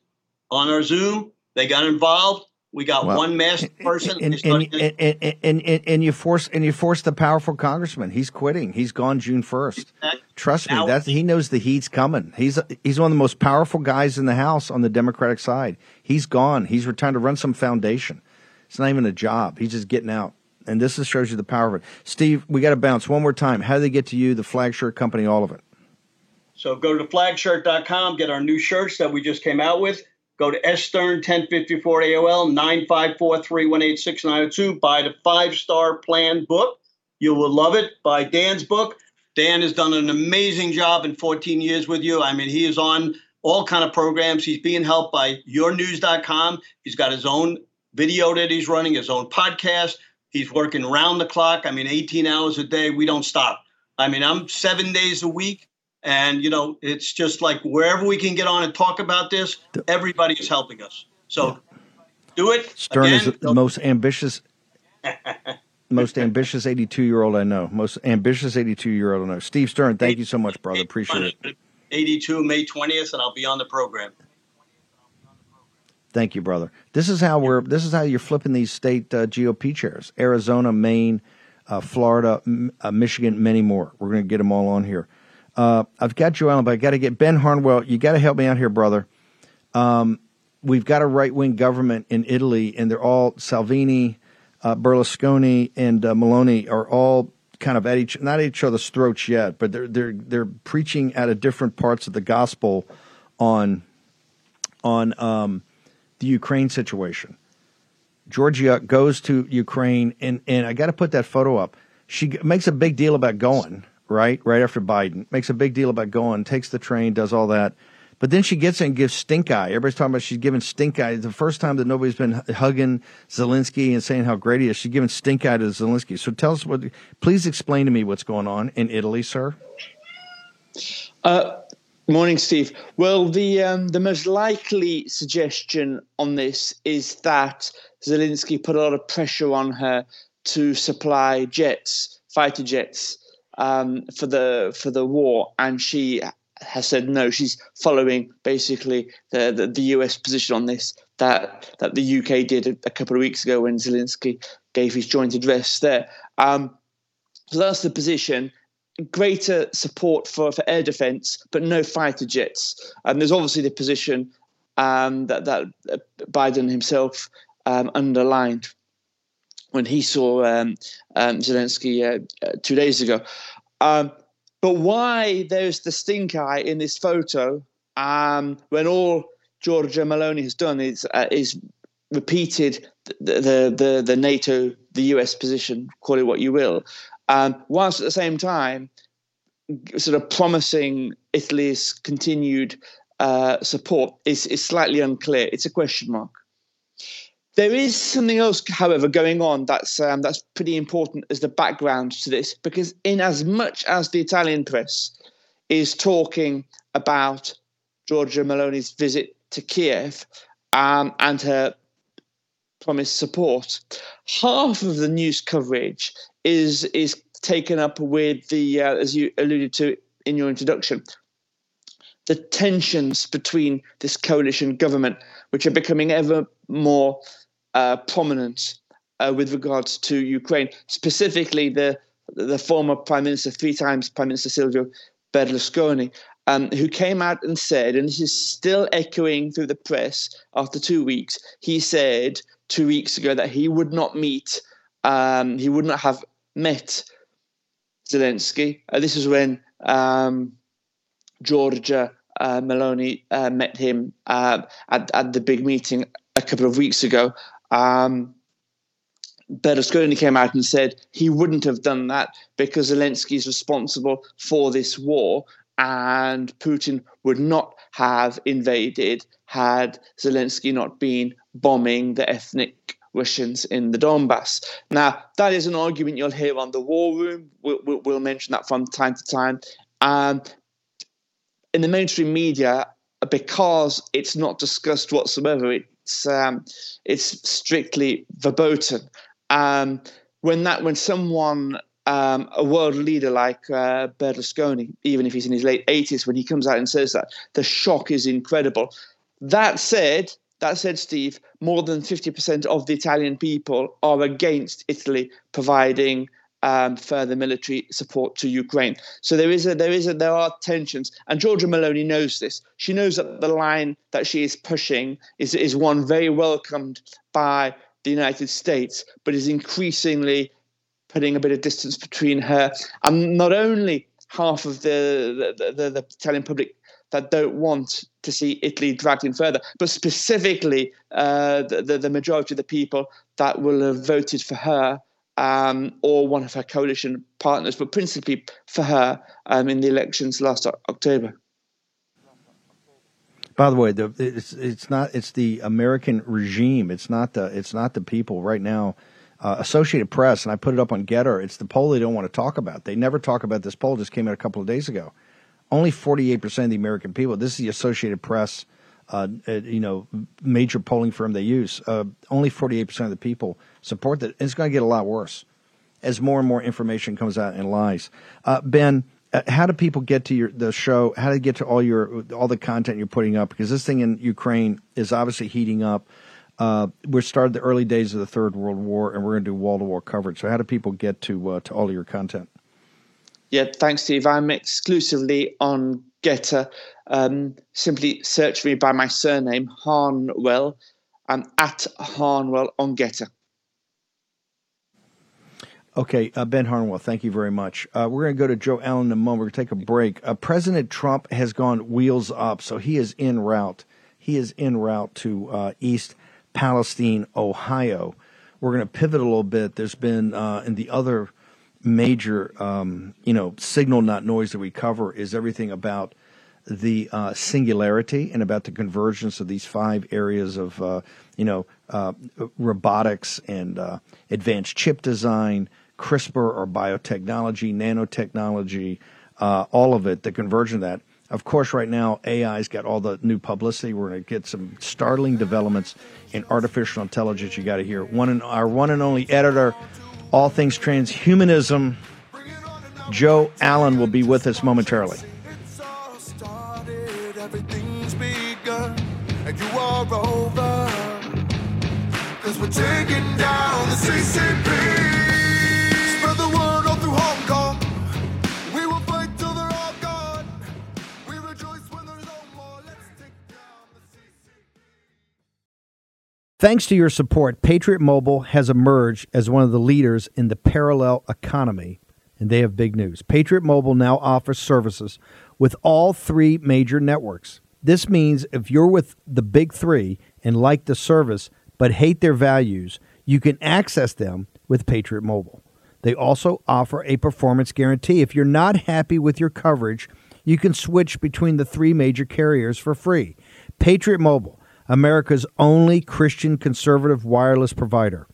on our Zoom. They got involved. We got well, one masked person. And and, and, and, and, and, you force and you force the powerful congressman. He's quitting. He's gone June first. Trust me, that's he knows the heat's coming. He's he's one of the most powerful guys in the House on the Democratic side. He's gone. He's trying to run some foundation. It's not even a job. He's just getting out. And this just shows you the power of it. Steve, we got to bounce one more time. How do they get to you, the flag shirt company, all of it? So go to flagshirt.com, get our new shirts that we just came out with. Go to S Stern 1054 AOL 954 318 6902. Buy the five star plan book. You will love it. Buy Dan's book. Dan has done an amazing job in 14 years with you. I mean, he is on all kind of programs. He's being helped by yournews.com. He's got his own video that he's running, his own podcast. He's working round the clock. I mean, 18 hours a day. We don't stop. I mean, I'm seven days a week. And, you know, it's just like wherever we can get on and talk about this, everybody is helping us. So do it. Stern Again, is the most ambitious. most ambitious 82 year old I know. Most ambitious 82 year old I know. Steve Stern, thank you so much, brother. Appreciate it. 82 May 20th, and I'll be on the program. Thank you, brother. This is how we're. This is how you're flipping these state uh, GOP chairs: Arizona, Maine, uh, Florida, M- uh, Michigan, many more. We're going to get them all on here. Uh, I've got Joe Allen, but I got to get Ben Harnwell. You got to help me out here, brother. Um, we've got a right wing government in Italy, and they're all Salvini, uh, Berlusconi, and uh, Meloni are all kind of at each not at each other's throats yet, but they're they're they're preaching out of different parts of the gospel on on um, the Ukraine situation. Giorgia goes to Ukraine, and and I got to put that photo up. She makes a big deal about going right? Right after Biden. Makes a big deal about going, takes the train, does all that. But then she gets and gives stink eye. Everybody's talking about she's giving stink eye. The first time that nobody's been hugging Zelensky and saying how great he is, she's giving stink eye to Zelensky. So tell us what, please explain to me what's going on in Italy, sir. Uh, morning, Steve. Well, the um, the most likely suggestion on this is that Zelensky put a lot of pressure on her to supply jets, fighter jets, um, for the for the war, and she has said no. She's following basically the, the, the US position on this that that the UK did a, couple of weeks ago when Zelensky gave his joint address there. Um, so that's the position. Greater support for, for air defence, but no fighter jets. And there's obviously the position um, that that Biden himself um, underlined when he saw um, um, Zelensky uh, uh, two days ago. Um, but why there's the stink eye in this photo um, when all Giorgia Meloni has done is uh, is repeated the, the, the the NATO the US position, call it what you will, um, whilst at the same time sort of promising Italy's continued uh, support is is slightly unclear. It's a question mark. There is something else, however, going on that's um, that's pretty important as the background to this, because in as much as the Italian press is talking about Giorgia Meloni's visit to Kiev um, and her promised support, half of the news coverage is is taken up with the, uh, as you alluded to in your introduction, the tensions between this coalition government, which are becoming ever more uh, prominent uh, with regards to Ukraine, specifically the the former Prime Minister, three times Prime Minister Silvio Berlusconi, um, who came out and said, and this is still echoing through the press after two weeks, he said two weeks ago that he would not meet, um, he would not have met Zelensky. Uh, this is when um, Giorgia uh, Meloni uh, met him uh, at, at the big meeting a couple of weeks ago. Um, Berlusconi came out and said he wouldn't have done that because Zelensky is responsible for this war and Putin would not have invaded had Zelensky not been bombing the ethnic Russians in the Donbass. Now, that is an argument you'll hear on the War Room. We'll, we'll, mention that from time to time. Um, in the mainstream media, because it's not discussed whatsoever, it's um, it's strictly verboten. Um, when that when someone um, a world leader like uh, Berlusconi, even if he's in his late 80s, when he comes out and says that, the shock is incredible. That said, that said, Steve, more than 50% of the Italian people are against Italy providing um, further military support to Ukraine. So there is a, there is a, there are tensions, and Giorgia Meloni knows this. She knows that the line that she is pushing is is one very welcomed by the United States, but is increasingly putting a bit of distance between her and not only half of the the, the, the Italian public that don't want to see Italy dragged in further, but specifically uh, the, the majority of the people that will have voted for her um, or one of her coalition partners, but principally for her um, in the elections last October. By the way, the, it's it's not it's the American regime. It's not the it's not the people right now. Uh, Associated Press, and I put it up on GETTR. It's the poll they don't want to talk about. They never talk about this poll. Just came out a couple of days ago. Only 48 percent of the American people. This is the Associated Press, uh, you know, major polling firm they use. Uh, only 48 percent of the people support that. it's going to get a lot worse as more and more information comes out and lies. Uh, ben, uh, how do people get to your the show? How do they get to all your all the content you're putting up? Because this thing in Ukraine is obviously heating up. Uh, we're started the early days of the Third World War, and we're going to do wall to wall coverage. So, how do people get to uh, to all your content? Yeah, thanks, Steve. I'm exclusively on GETTR. Um, simply search me by my surname, Harnwell. I'm at Harnwell on GETTR. Okay, uh, Ben Harnwell, thank you very much. Uh, we're going to go to Joe Allen in a moment. We're going to take a break. Uh, President Trump has gone wheels up, so he is en route. He is en route to uh, East Palestine, Ohio. We're going to pivot a little bit. There's been uh, in the other major, um, you know, signal not noise that we cover is everything about the uh, singularity and about the convergence of these five areas of, you know, robotics and advanced chip design CRISPR or biotechnology, nanotechnology, uh, all of it, the convergence of that. Of course, right now, AI's got all the new publicity. We're going to get some startling developments in artificial intelligence. You got to hear one and our one and only editor, all things transhumanism, Joe Allen, will be with us momentarily. Cause we're taking down the CCP. Thanks to your support, Patriot Mobile has emerged as one of the leaders in the parallel economy, and they have big news. Patriot Mobile now offers services with all three major networks. This means if you're with the big three and like the service but hate their values, you can access them with Patriot Mobile. They also offer a performance guarantee. If you're not happy with your coverage, you can switch between the three major carriers for free. Patriot Mobile America's only Christian conservative wireless provider,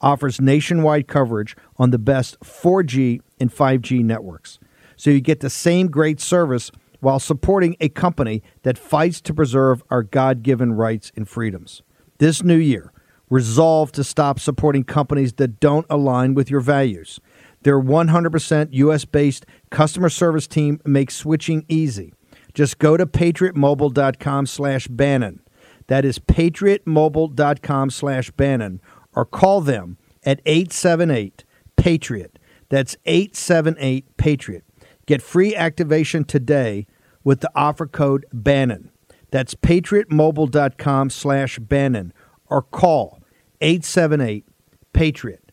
offers nationwide coverage on the best 4G and 5G networks. So you get the same great service while supporting a company that fights to preserve our God given rights and freedoms. This new year, resolve to stop supporting companies that don't align with your values. Their 100% US based customer service team makes switching easy. Just go to patriotmobile.com slash Bannon that is patriotmobile.com slash Bannon or call them at 878 Patriot. That's 878 Patriot. Get free activation today with the offer code Bannon. That's patriotmobile.com slash Bannon or call 878 Patriot.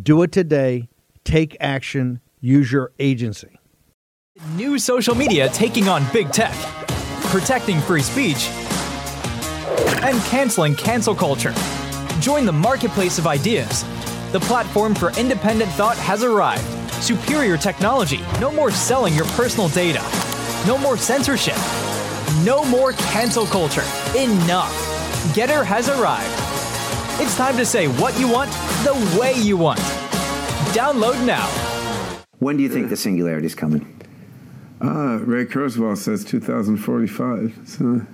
Do it today. Take action. Use your agency. New social media taking on big tech, protecting free speech and canceling cancel culture. Join the marketplace of ideas. The platform for independent thought has arrived. Superior technology, no more selling your personal data. No more censorship. No more cancel culture. Enough. Gettr has arrived. It's time to say what you want the way you want. Download now. When do you think the singularity is coming? Uh, Ray Kurzweil says 2045. So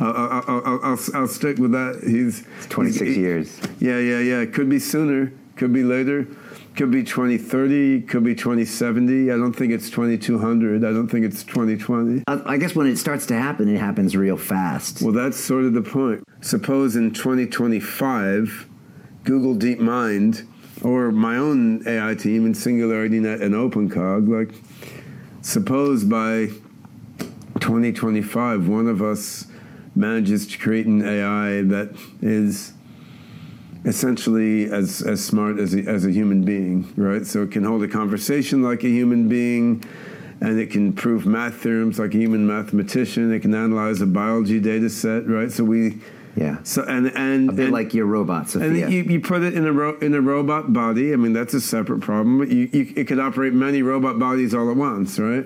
I'll, I'll, I'll, I'll, stick with that. He's it's 26 he's, years. Yeah, yeah, yeah. Could be sooner. Could be later. Could be 2030. Could be 2070. I don't think it's 2200. I don't think it's 2020. I guess when it starts to happen, it happens real fast. Well, that's sort of the point. Suppose in 2025, Google DeepMind or my own AI team in SingularityNet and OpenCog, like, suppose by 2025, one of us manages to create an AI that is essentially as, as smart as a, as a human being, right? So it can hold a conversation like a human being, and it can prove math theorems like a human mathematician. It can analyze a biology data set, right? So we yeah. So and and a bit and, like your robot, Sophia. And you, you put it in a ro- in a robot body. I mean, that's a separate problem. You, you, it could operate many robot bodies all at once, right?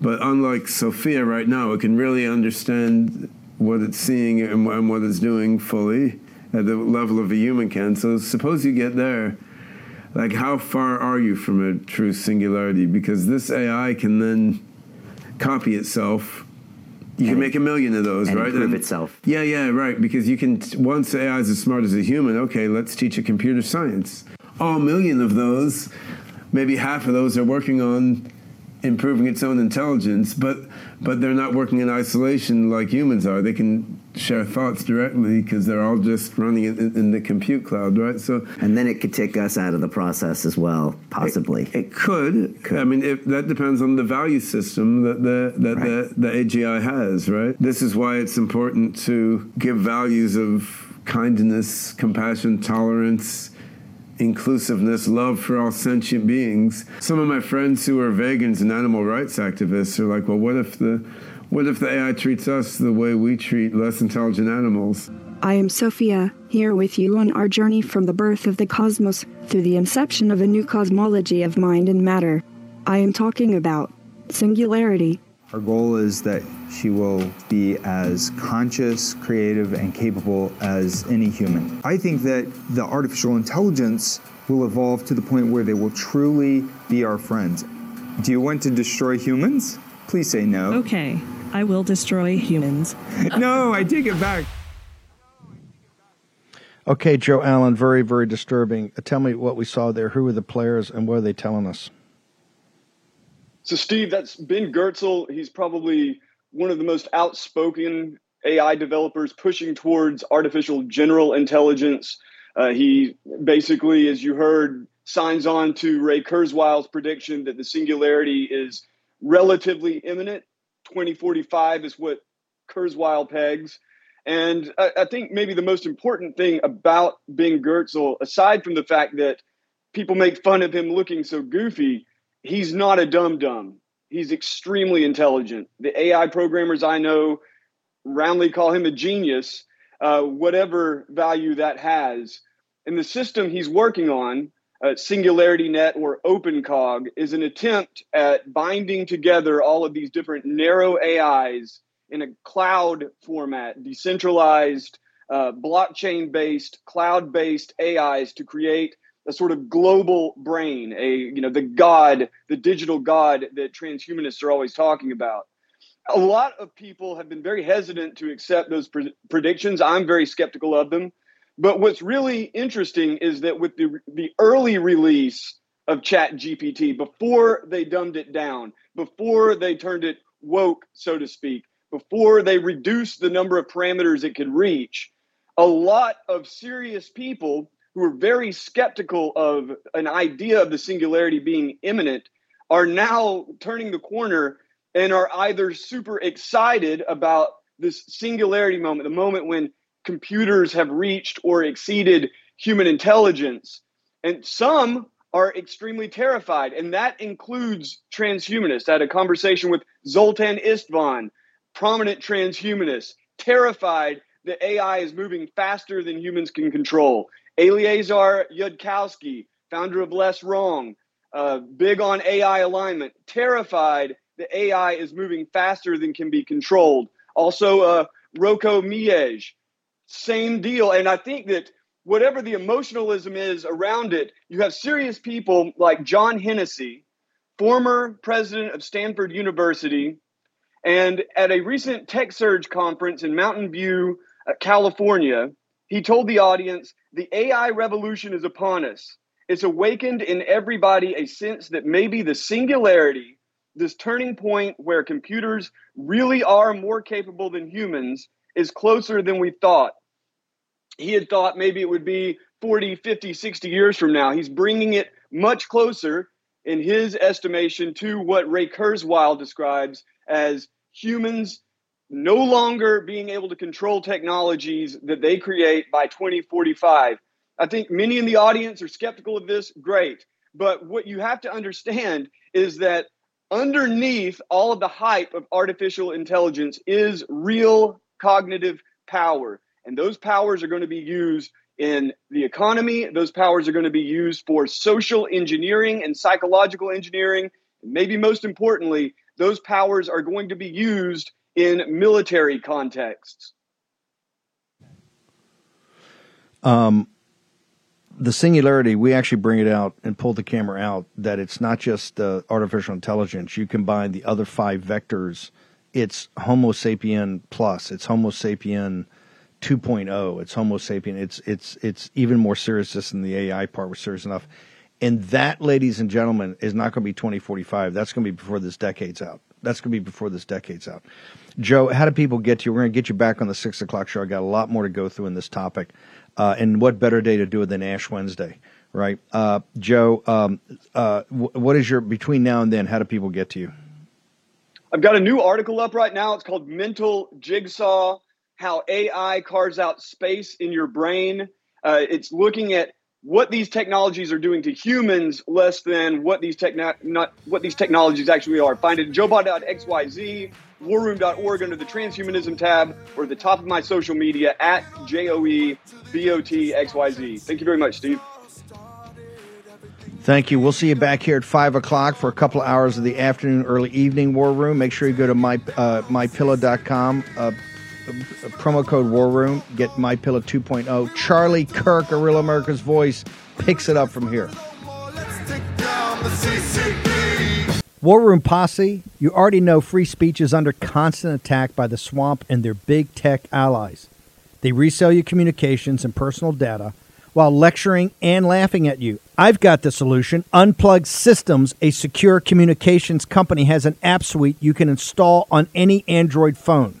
But unlike Sophia right now, it can really understand what it's seeing and, what it's doing fully at the level of a human can. So suppose you get there, like how far are you from a true singularity? Because this AI can then copy itself you can make a million of those, right? Improve and, itself. Yeah, yeah, right. Because you can once AI is as smart as a human. Okay, let's teach it computer science. All million of those, maybe half of those are working on improving its own intelligence, but but they're not working in isolation like humans are. They can share thoughts directly because they're all just running in, in, the compute cloud, right? So and then it could take us out of the process as well, possibly. It, it could. could. I mean, if, that depends on the value system that the that right. the, the AGI has, right? This is why it's important to give values of kindness, compassion, tolerance inclusiveness, love for all sentient beings. Some of my friends who are vegans and animal rights activists are like, well, what if the what if the AI treats us the way we treat less intelligent animals? I am Sophia, here with you on our journey from the birth of the cosmos through the inception of a new cosmology of mind and matter. I am talking about singularity. Our goal is that she will be as conscious, creative, and capable as any human. I think that the artificial intelligence will evolve to the point where they will truly be our friends. Do you want to destroy humans? Please say no. Okay, I will destroy humans. no, I take it back. Okay, Joe Allen, very, very disturbing. Uh, tell me what we saw there. Who were the players and what are they telling us? So, Steve, that's Ben Goertzel. He's probably one of the most outspoken AI developers pushing towards artificial general intelligence. Uh, he basically, as you heard, signs on to Ray Kurzweil's prediction that the singularity is relatively imminent. 2045 is what Kurzweil pegs. And I, I, think maybe the most important thing about Ben Goertzel, aside from the fact that people make fun of him looking so goofy, he's not a dum dum. He's extremely intelligent. The AI programmers I know roundly call him a genius, uh, whatever value that has. And the system he's working on uh, Singularity Net or OpenCog is an attempt at binding together all of these different narrow AIs in a cloud format, decentralized, uh, blockchain based, cloud based AIs to create a sort of global brain, a you know the god, the digital god that transhumanists are always talking about. A lot of people have been very hesitant to accept those pre- predictions. I'm very skeptical of them but what's really interesting is that with the the early release of Chat GPT, before they dumbed it down, before they turned it woke, so to speak, before they reduced the number of parameters it could reach, a lot of serious people who are very skeptical of an idea of the singularity being imminent are now turning the corner and are either super excited about this singularity moment, the moment when computers have reached or exceeded human intelligence. And some are extremely terrified, and that includes transhumanists. I had a conversation with Zoltan Istvan, prominent transhumanist, terrified that AI is moving faster than humans can control. Eliezer Yudkowsky, founder of Less Wrong, uh, big on AI alignment, terrified that AI is moving faster than can be controlled. Also, uh, Roko Mijic, same deal. And I think that whatever the emotionalism is around it, you have serious people like John Hennessy, former president of Stanford University, and at a recent Tech Surge conference in Mountain View, uh, California, he told the audience the AI revolution is upon us. It's awakened in everybody a sense that maybe the singularity, this turning point where computers really are more capable than humans, is closer than we thought. He had thought maybe it would be 40, 50, 60 years from now. He's bringing it much closer, in his estimation, to what Ray Kurzweil describes as humans no longer being able to control technologies that they create by 2045. I think many in the audience are skeptical of this. Great. But what you have to understand is that underneath all of the hype of artificial intelligence is real cognitive power. And those powers are going to be used in the economy. Those powers are going to be used for social engineering and psychological engineering. Maybe most importantly, those powers are going to be used in military contexts. Um, the singularity, we actually bring it out and pull the camera out that it's not just uh, artificial intelligence. You combine the other five vectors. It's Homo sapien plus. It's Homo sapien 2.0. It's Homo sapien. It's it's it's even more serious just than the AI part was serious enough. And that, ladies and gentlemen, is not going to be 2045. That's going to be before this decade's out. That's going to be before this decade's out. Joe, how do people get to you? We're going to get you back on the six o'clock show. I got a lot more to go through in this topic. Uh, and what better day to do it than Ash Wednesday, right? Uh, Joe, um, uh, what is your between now and then? How do people get to you? I've got a new article up right now. It's called Mental Jigsaw How AI Carves Out Space in Your Brain. Uh, it's looking at what these technologies are doing to humans less than what these not what these technologies actually are. Find it at joebot.xyz, warroom.org under the transhumanism tab, or the top of my social media at J-O-E-B-O-T-X-Y-Z. Thank you very much, Steve. Thank you. We'll see you back here at five o'clock for a couple of hours of the afternoon, early evening war room. Make sure you go to my uh, mypillow.com. Uh, promo code War Room. Get My Pillow 2.0. Charlie Kirk, a real America's voice, picks it up from here. War Room Posse, you already know free speech is under constant attack by the swamp and their big tech allies. They resell your communications and personal data while lecturing and laughing at you. I've got the solution. Unplug Systems, a secure communications company, has an app suite you can install on any Android phone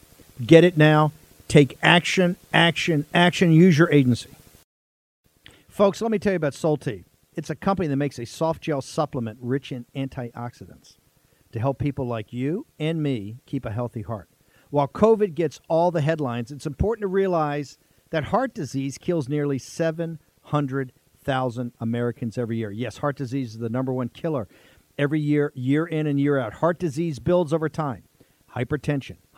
Get it now. Take action, action, action. Use your agency. Folks, let me tell you about Solti. It's a company that makes a soft gel supplement rich in antioxidants to help people like you and me keep a healthy heart. While COVID gets all the headlines, it's important to realize that heart disease kills nearly 700,000 Americans every year. Yes, heart disease is the number one killer every year, year in and year out. Heart disease builds over time. Hypertension,